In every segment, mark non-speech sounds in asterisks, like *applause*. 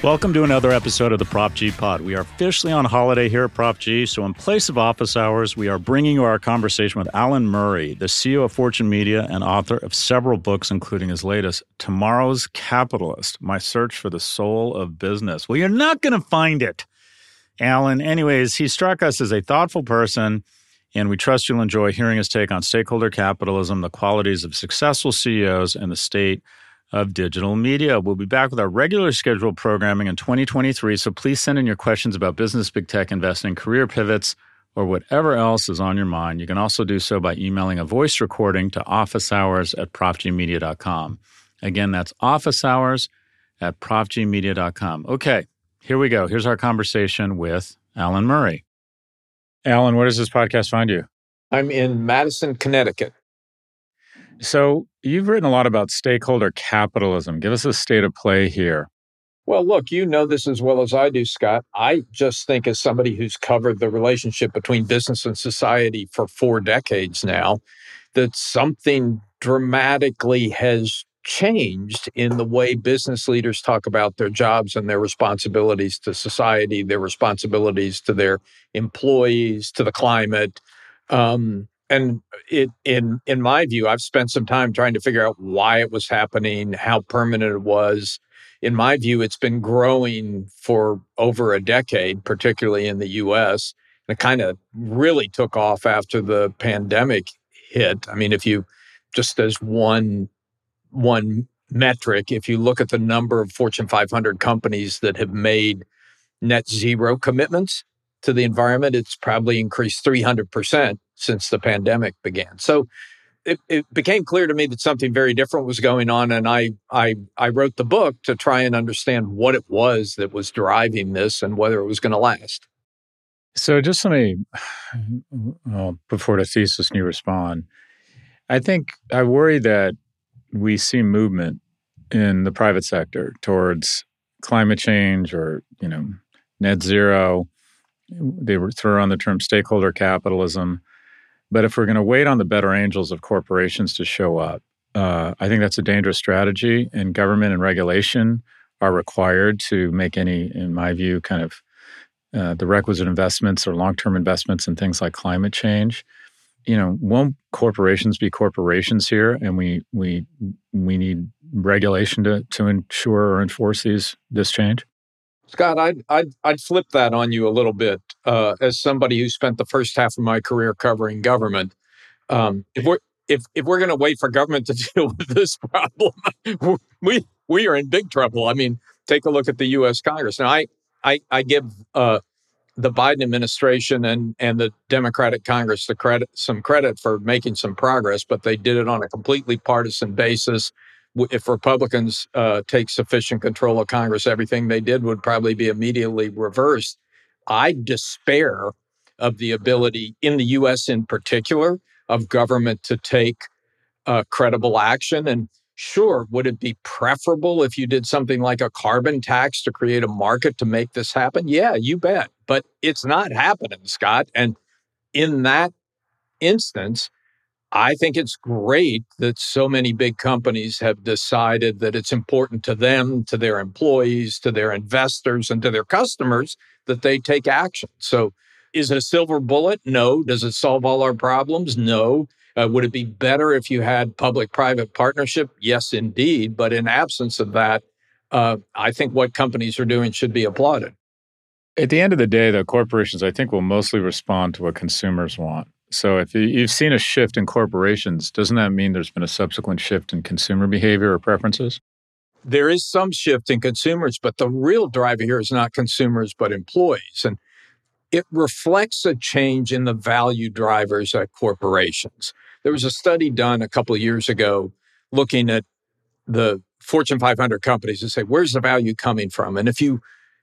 Welcome to another episode of the Prof G Pod. We are officially on holiday here at Prof G, so in place of office hours, we are bringing you our conversation with Alan Murray, the CEO of Fortune Media and author of several books, including his latest, Tomorrow's Capitalist My Search for the Soul of Business. Well, you're not going to find it, Alan. Anyways, he struck us as a thoughtful person, and we trust you'll enjoy hearing his take on stakeholder capitalism, the qualities of successful CEOs, and the state of digital media. We'll be back with our regular scheduled programming in 2023, so please send in your questions about business, big tech, investing, career pivots, or whatever else is on your mind. You can also do so by emailing a voice recording to officehours at profgmedia.com. Again, that's officehours at profgmedia.com. Okay, here we go. Here's our conversation with Alan Murray. Alan, where does this podcast find you? I'm in Madison, Connecticut. So, you've written a lot about stakeholder capitalism. Give us a state of play here. Well, look, you know this as well as I do, Scott. I just think, as somebody who's covered the relationship between business and society for four decades now, that something dramatically has changed in the way business leaders talk about their jobs and their responsibilities to society, their responsibilities to their employees, to the climate. Um, and it in in my view i've spent some time trying to figure out why it was happening how permanent it was. In my view it's been growing for over a decade particularly in the us and it kind of really took off after the pandemic hit. I mean if you just as one one metric if you look at the number of fortune 500 companies that have made net zero commitments to the environment it's probably increased 300% since the pandemic began. So it, it, became clear to me that something very different was going on, and I, I I wrote the book to try and understand what it was that was driving this and whether it was going to last. So, just let me, *sighs* well, before the thesis and you respond, I think I worry that we see movement in the private sector towards climate change or you know net zero. They throw around the term stakeholder capitalism but if we're going to wait on the better angels of corporations to show up, uh, I think that's a dangerous strategy. And government and regulation are required to make any, in my view, kind of uh, the requisite investments or long-term investments in things like climate change. You know, won't corporations be corporations here? And we we we need regulation to to ensure or enforce these this change. Scott, I'd, I'd, I'd flip that on you a little bit. Uh, as somebody who spent the first half of my career covering government, um, if we're if if we're going to wait for government to *laughs* deal with this problem, *laughs* we we are in big trouble. I mean, take a look at the U.S. Congress. Now, I I, I give uh, the Biden administration and and the Democratic Congress the credit some credit for making some progress, but they did it on a completely partisan basis if Republicans uh, take sufficient control of Congress, everything they did would probably be immediately reversed. I despair of the ability in the US in particular of government to take uh, credible action. And sure, would it be preferable if you did something like a carbon tax to create a market to make this happen? Yeah, you bet. But it's not happening, Scott. And in that instance, I think it's great that so many big companies have decided that it's important to them, to their employees, to their investors, and to their customers that they take action. So, is it a silver bullet? No. Does it solve all our problems? No. Uh, would it be better if you had public private partnership? Yes, indeed. But in absence of that, uh, I think what companies are doing should be applauded. At the end of the day, the corporations, I think, will mostly respond to what consumers want. So if you've seen a shift in corporations, doesn't that mean there's been a subsequent shift in consumer behavior or preferences? There is some shift in consumers, but the real driver here is not consumers, but employees. And it reflects a change in the value drivers at corporations. There was a study done a couple of years ago looking at the Fortune 500 companies and say, where's the value coming from? And if you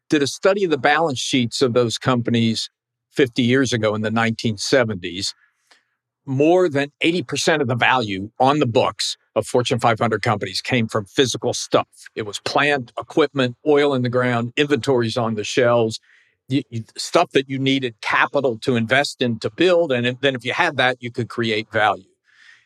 did a study of the balance sheets of those companies 50 years ago in the 1970s, more than 80% of the value on the books of Fortune 500 companies came from physical stuff. It was plant, equipment, oil in the ground, inventories on the shelves, stuff that you needed capital to invest in to build. And then if you had that, you could create value.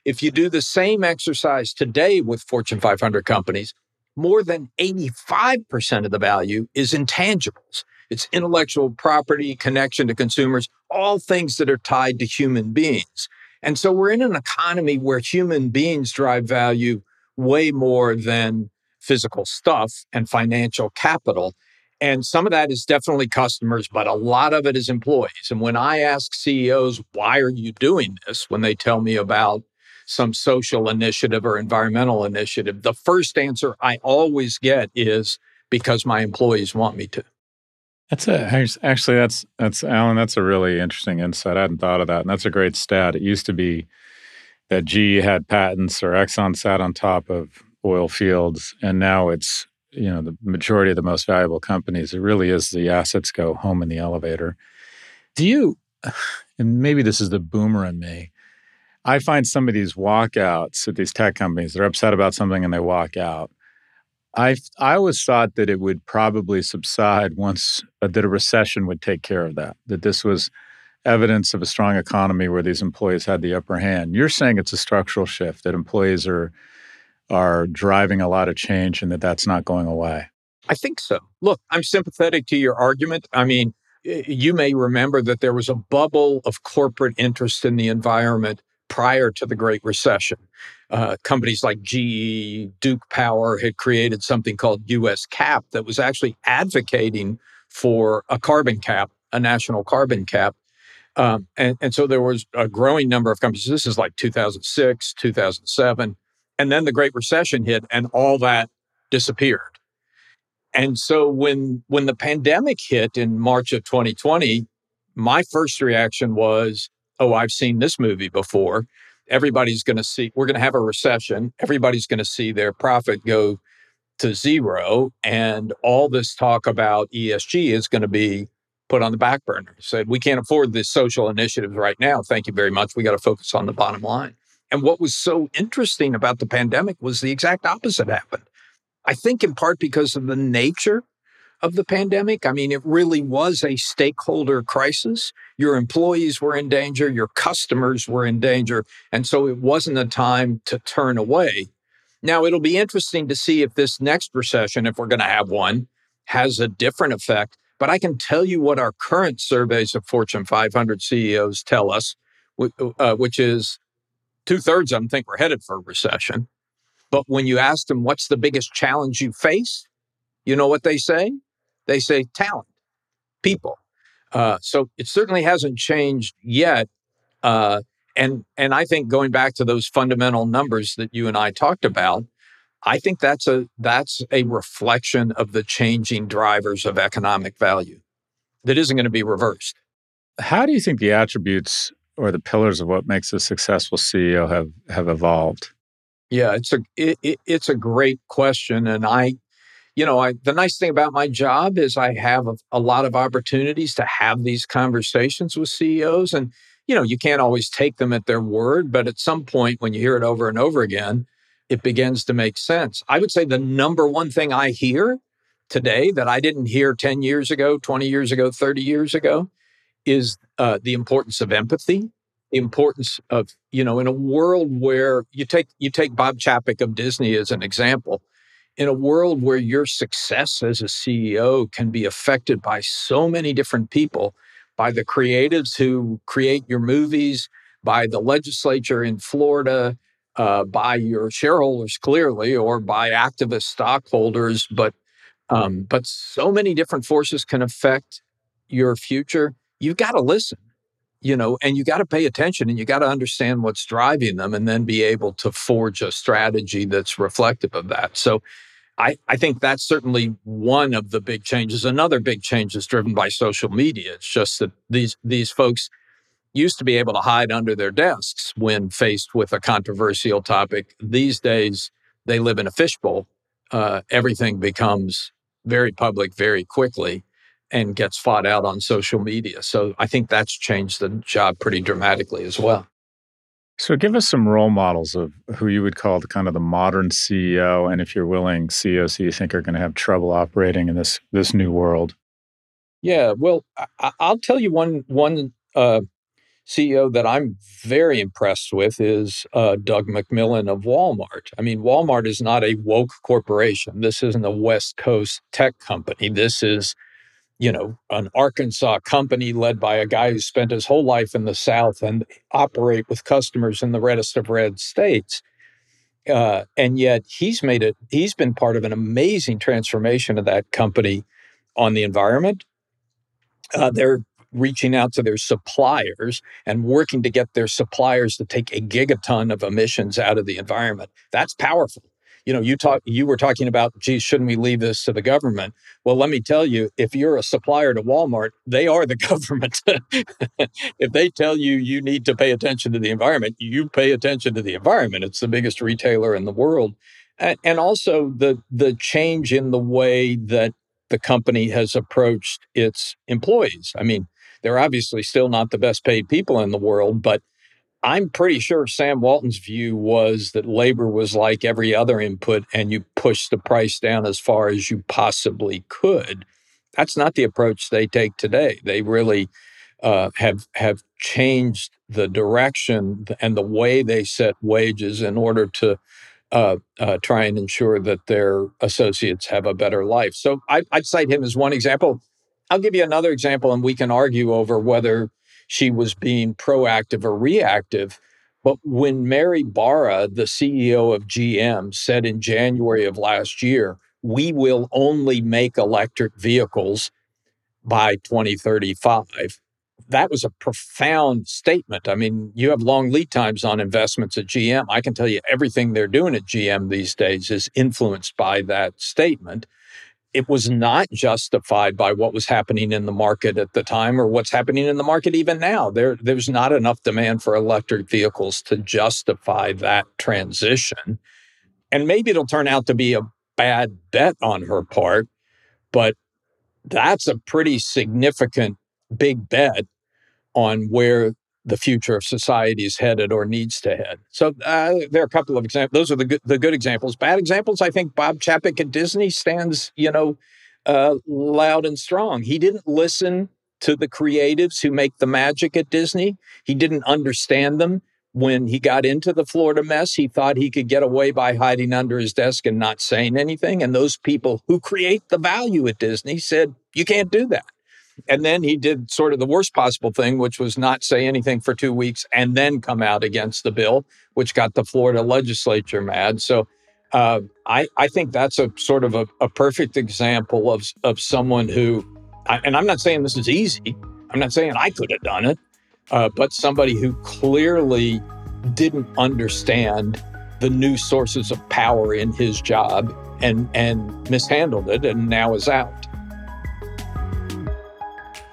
If you do the same exercise today with Fortune 500 companies, more than 85% of the value is intangibles. It's intellectual property, connection to consumers, all things that are tied to human beings. And so we're in an economy where human beings drive value way more than physical stuff and financial capital. And some of that is definitely customers, but a lot of it is employees. And when I ask CEOs, why are you doing this? When they tell me about some social initiative or environmental initiative, the first answer I always get is because my employees want me to. That's a actually that's that's Alan. That's a really interesting insight. I hadn't thought of that, and that's a great stat. It used to be that GE had patents or Exxon sat on top of oil fields, and now it's you know the majority of the most valuable companies. It really is the assets go home in the elevator. Do you? *sighs* And maybe this is the boomer in me. I find some of these walkouts at these tech companies, they're upset about something and they walk out. I I always thought that it would probably subside once uh, that a recession would take care of that. That this was evidence of a strong economy where these employees had the upper hand. You're saying it's a structural shift that employees are are driving a lot of change and that that's not going away. I think so. Look, I'm sympathetic to your argument. I mean, you may remember that there was a bubble of corporate interest in the environment prior to the Great Recession. Uh, companies like GE, Duke Power had created something called US CAP that was actually advocating for a carbon cap, a national carbon cap. Um, and, and so there was a growing number of companies. This is like 2006, 2007. And then the Great Recession hit and all that disappeared. And so when when the pandemic hit in March of 2020, my first reaction was, oh, I've seen this movie before. Everybody's going to see, we're going to have a recession. Everybody's going to see their profit go to zero. And all this talk about ESG is going to be put on the back burner. Said, we can't afford this social initiatives right now. Thank you very much. We got to focus on the bottom line. And what was so interesting about the pandemic was the exact opposite happened. I think in part because of the nature of the pandemic. I mean, it really was a stakeholder crisis. Your employees were in danger, your customers were in danger. And so it wasn't a time to turn away. Now, it'll be interesting to see if this next recession, if we're going to have one, has a different effect. But I can tell you what our current surveys of Fortune 500 CEOs tell us, uh, which is two thirds of them think we're headed for a recession. But when you ask them, what's the biggest challenge you face? You know what they say? They say talent, people. Uh, so it certainly hasn't changed yet. Uh, and and I think going back to those fundamental numbers that you and I talked about, I think that's a that's a reflection of the changing drivers of economic value that isn't going to be reversed. How do you think the attributes or the pillars of what makes a successful CEO have have evolved? Yeah, it's a it, it, it's a great question, and I you know, I, the nice thing about my job is I have a, a, lot of opportunities to have these conversations with CEOs. And, you know, you can't always take them at their word, but at some point when you hear it over and over again, it begins to make sense. I would say the number one thing I hear today that I didn't hear 10 years ago, 20 years ago, 30 years ago is uh, the importance of empathy. the importance of you know in a world where you take you take Bob Chapek of Disney as an example in a world where your success as a CEO can be affected by so many different people by the creatives who create your movies by the legislature in Florida uh, by your shareholders clearly or by activist stockholders but um, but so many different forces can affect your future you've got to listen you know, and you got to pay attention and you got to understand what's driving them and then be able to forge a strategy that's reflective of that. So I, I think that's certainly one of the big changes. Another big change is driven by social media. It's just that these these folks used to be able to hide under their desks when faced with a controversial topic. These days, they live in a fishbowl. Uh, everything becomes very public very quickly and gets fought out on social media. So I think that's changed the job pretty dramatically as well. So give us some role models of who you would call the kind of the modern CEO, and if you're willing, CEOs you think are going to have trouble operating in this this new world. Yeah, well, I, will tell you one one uh, CEO that I'm very impressed with is uh, Doug McMillon of Walmart. I mean, Walmart is not a woke corporation. This isn't a West Coast tech company. This is you know, an Arkansas company led by a guy who spent his whole life in the South and operate with customers in the reddest of red states. Uh, and yet he's made it, he's been part of an amazing transformation of that company on the environment. Uh, they're reaching out to their suppliers and working to get their suppliers to take a gigaton of emissions out of the environment. That's powerful you know, you talk you were talking about, geez, shouldn't we leave this to the government? Well, let me tell you, if you're a supplier to Walmart, they are the *laughs* government. if they tell you you need to pay attention to the environment, you pay attention to the environment. It's the biggest retailer in the world. And, and also the the change in the way that the company has approached its employees. I mean, they're obviously still not the best paid people in the world, but I'm pretty sure Sam Walton's view was that labor was like every other input and you push the price down as far as you possibly could. That's not the approach they take today. They really uh, have have changed the direction and the way they set wages in order to uh, uh, try and ensure that their associates have a better life. So I, I'd cite him as one example. I'll give you another example, and we can argue over whether she was being proactive or reactive. But when Mary Barra, the CEO of GM, said in January of last year, we will only make electric vehicles by 2035, that was a profound statement. I mean, you have long lead times on investments at GM. I can tell you everything they're doing at GM these days is influenced by that statement it was not justified by what was happening in the market at the time or what's happening in the market even now. There, there's not enough demand for electric vehicles to justify that transition. And maybe it'll turn out to be a bad bet on her part, but that's a pretty significant big bet on where the future of society is headed or needs to head. So uh, there are a couple of examples. Those are the good, the good examples. Bad examples, I think Bob Chapek at Disney stands, you know, uh, loud and strong. He didn't listen to the creatives who make the magic at Disney. He didn't understand them. When he got into the Florida mess, he thought he could get away by hiding under his desk and not saying anything. And those people who create the value at Disney said, you can't do that. And then he did sort of the worst possible thing, which was not say anything for two weeks and then come out against the bill, which got the Florida legislature mad. So uh, I, I think that's a sort of a, a perfect example of, of someone who, and I'm not saying this is easy, I'm not saying I could have done it, uh, but somebody who clearly didn't understand the new sources of power in his job and and mishandled it and now is out.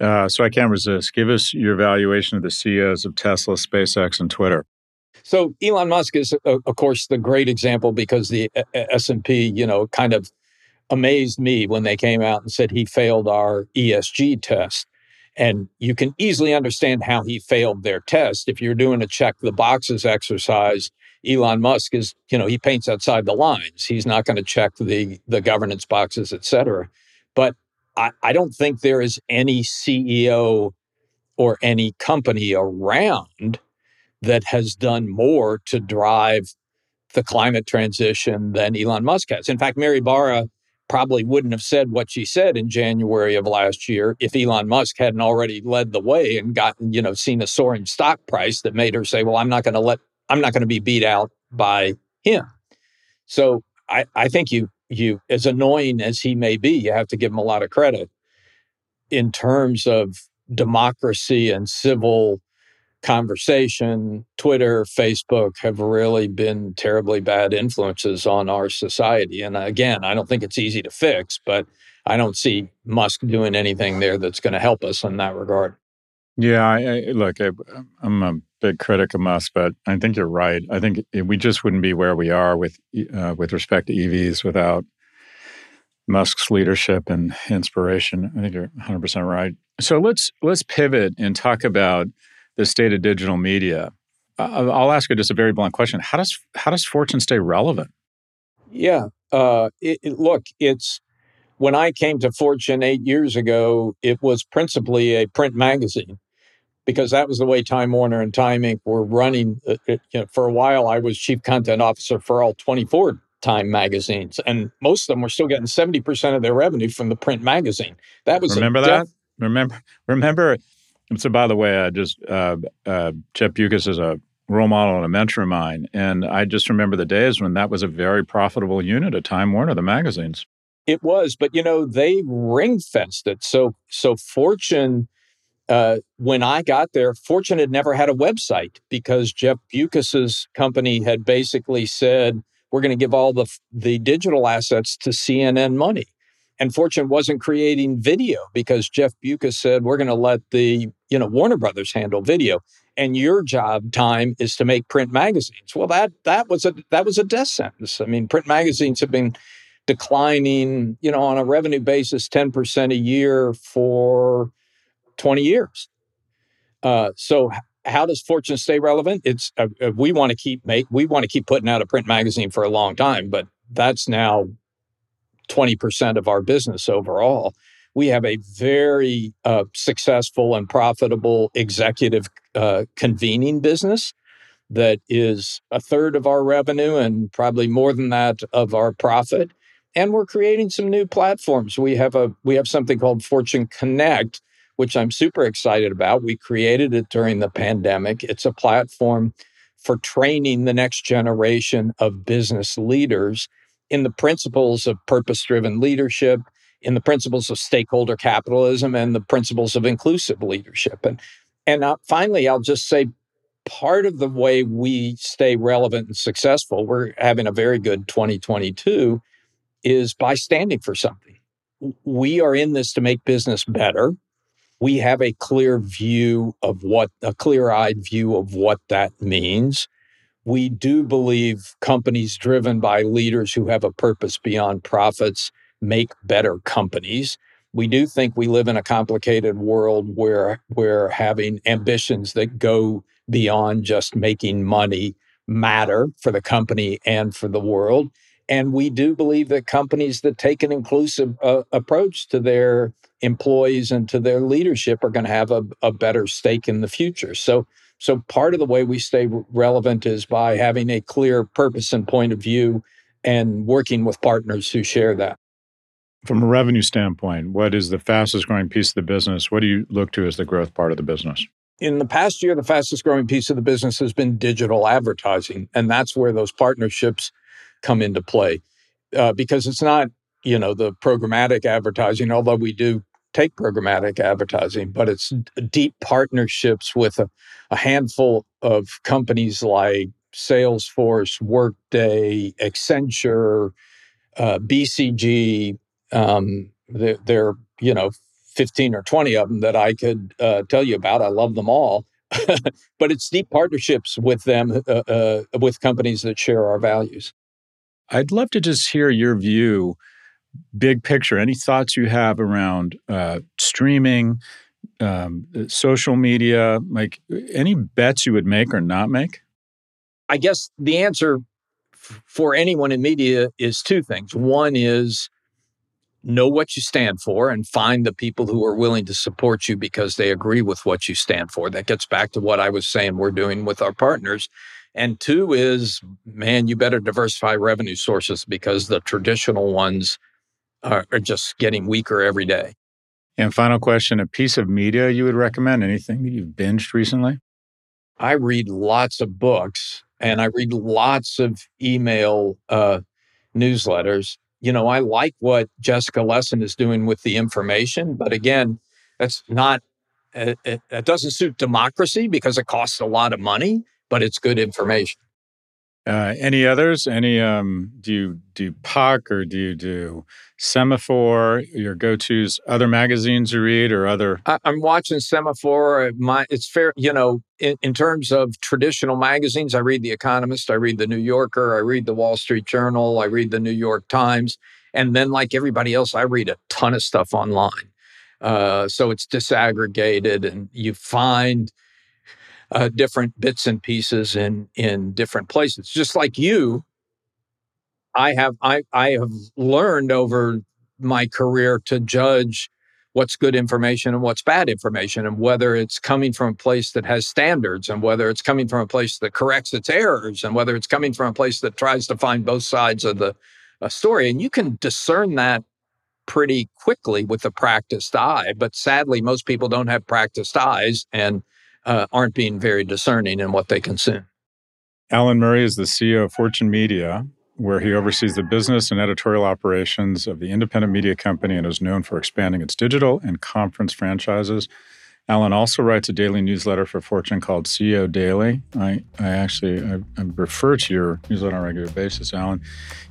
Uh, so I can't resist. Give us your evaluation of the CEOs of Tesla, SpaceX, and Twitter. So Elon Musk is, uh, of course, the great example because the uh, S and P, you know, kind of amazed me when they came out and said he failed our ESG test. And you can easily understand how he failed their test. If you're doing a check the boxes exercise, Elon Musk is, you know, he paints outside the lines. He's not going to check the the governance boxes, et cetera. But I, I don't think there is any CEO or any company around that has done more to drive the climate transition than Elon Musk has. In fact, Mary Barra probably wouldn't have said what she said in January of last year if Elon Musk hadn't already led the way and gotten, you know, seen a soaring stock price that made her say, well, I'm not going to let, I'm not going to be beat out by him. So I, I think you you, as annoying as he may be, you have to give him a lot of credit in terms of democracy and civil conversation. Twitter, Facebook have really been terribly bad influences on our society. And uh, again, I don't think it's easy to fix, but I don't see Musk doing anything there that's going to help us in that regard. Yeah, I, I, look, I, am a big critic of Musk, but I think you're right. I think we just wouldn't be where we are with uh, with respect to EVs without Musk's leadership and inspiration. I think you're 100 percent right. So let's let's pivot and talk about the state of digital media. I'll ask you just a very blunt question: How does how does Fortune stay relevant? Yeah, uh, it, it, look, it's when I came to Fortune eight years ago, it was principally a print magazine because that was the way Time Warner and Time Inc. were running. Uh, you know, for a while, I was chief content officer for all 24 Time magazines, and most of them were still getting 70% of their revenue from the print magazine. That was remember that. Remember, remember. So, by the way, I just uh, uh, Jeff Bewkes is a role model and a mentor of mine, and I just remember the days when that was a very profitable unit at Time Warner, the magazines. It was, but you know they ring fenced it. So, so Fortune uh, when I got there, Fortune had never had a website because Jeff Bewkes's company had basically said, "We're going to give all the the digital assets to CNN Money," and Fortune wasn't creating video because Jeff Bewkes said, "We're going to let the you know Warner Brothers handle video, and your job time is to make print magazines." Well, that that was a that was a death sentence. I mean, print magazines have been declining, you know, on a revenue basis, ten percent a year for 20 years. Uh, so how does Fortune stay relevant? It's uh, uh we want to keep make we want to keep putting out a print magazine for a long time, but that's now 20% of our business overall. We have a very uh, successful and profitable executive uh, convening business that is a third of our revenue and probably more than that of our profit. And we're creating some new platforms. We have a we have something called Fortune Connect, which I'm super excited about. We created it during the pandemic. It's a platform for training the next generation of business leaders in the principles of purpose driven leadership, in the principles of stakeholder capitalism, and the principles of inclusive leadership. And, and uh, finally, I'll just say part of the way we stay relevant and successful, we're having a very good 2022, is by standing for something. We are in this to make business better we have a clear view of what a clear eyed view of what that means. We do believe companies driven by leaders who have a purpose beyond profits make better companies. we do think we live in a complicated world where where having ambitions that go beyond just making money matter for the company and for the world. And we do believe that companies that take an inclusive uh, approach to their employees and to their leadership are going to have a, a better stake in the future. So, so part of the way we stay relevant is by having a clear purpose and point of view and working with partners who share that. From a revenue standpoint, what is the fastest growing piece of the business? What do you look to as the growth part of the business? In the past year, the fastest growing piece of the business has been digital advertising. And that's where those partnerships come into play uh, because it's not, you know, the programmatic advertising, although we do take programmatic advertising, but it's deep partnerships with a, a handful of companies like Salesforce, Workday, Accenture, uh, BCG, um, they're, they're, you know, 15 or 20 of them that I could uh, tell you about. I love them all. *laughs* but it's deep partnerships with them, uh, uh, with companies that share our values. I'd love to just hear your view, big picture. Any thoughts you have around uh, streaming, um, social media, like any bets you would make or not make? I guess the answer f- for anyone in media is two things. One is know what you stand for and find the people who are willing to support you because they agree with what you stand for. That gets back to what I was saying we're doing with our partners. And two is, man, you better diversify revenue sources because the traditional ones are, are just getting weaker every day. And final question a piece of media you would recommend? Anything that you've binged recently? I read lots of books and I read lots of email uh, newsletters you know, I like what Jessica Lessin is doing with the information, but again, that's not, it, it, it doesn't suit democracy because it costs a lot of money, but it's good information. Uh, any others? Any um, do you do Puck or do you do Semafor? Your go tos? Other magazines you read or other? I, am watching Semafor. Uh, my it's fair, you know. In, in terms of traditional magazines, I read The Economist, I read The New Yorker, I read The Wall Street Journal, I read The New York Times, and then like everybody else, I read a ton of stuff online. Uh, so it's disaggregated, and you find uh, different bits and pieces in in different places. Just like you, I have I I have learned over my career to judge what's good information and what's bad information and whether it's coming from a place that has standards and whether it's coming from a place that corrects its errors and whether it's coming from a place that tries to find both sides of the story and you can discern that pretty quickly with a practiced eye but sadly most people don't have practiced eyes and uh, aren't being very discerning in what they consume. Alan Murray is the CEO of Fortune Media, where he oversees the business and editorial operations of the independent media company and is known for expanding its digital and conference franchises. Alan also writes a daily newsletter for Fortune called CEO Daily. I, I actually I, I refer to your newsletter on a regular basis, Alan.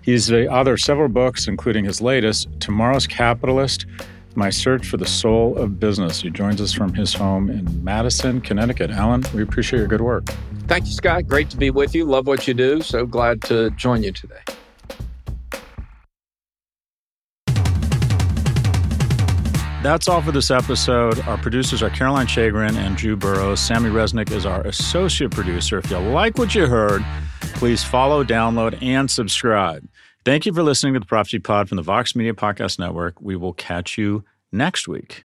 He's the author of several books, including his latest, Tomorrow's Capitalist my search for the soul of business. He joins us from his home in Madison, Connecticut. Alan, we appreciate your good work. Thank you, Scott. Great to be with you. Love what you do. So glad to join you today. That's all for this episode. Our producers are Caroline Shagrin and Drew Burrows. Sammy Resnick is our associate producer. If you like what you heard, please follow, download, and subscribe. Thank you for listening to the Prof G Pod from the Vox Media Podcast Network. We will catch you next week.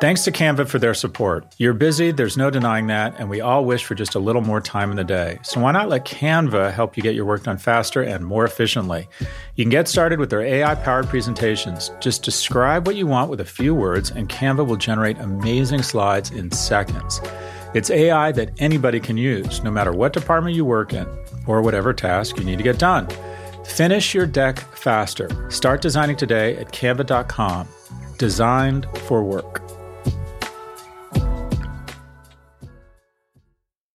Thanks to Canva for their support. You're busy, there's no denying that, and we all wish for just a little more time in the day. So why not let Canva help you get your work done faster and more efficiently? You can get started with their AI powered presentations. Just describe what you want with a few words, and Canva will generate amazing slides in seconds. It's AI that anybody can use, no matter what department you work in or whatever task you need to get done. Finish your deck faster. Start designing today at canva.com. Designed for work.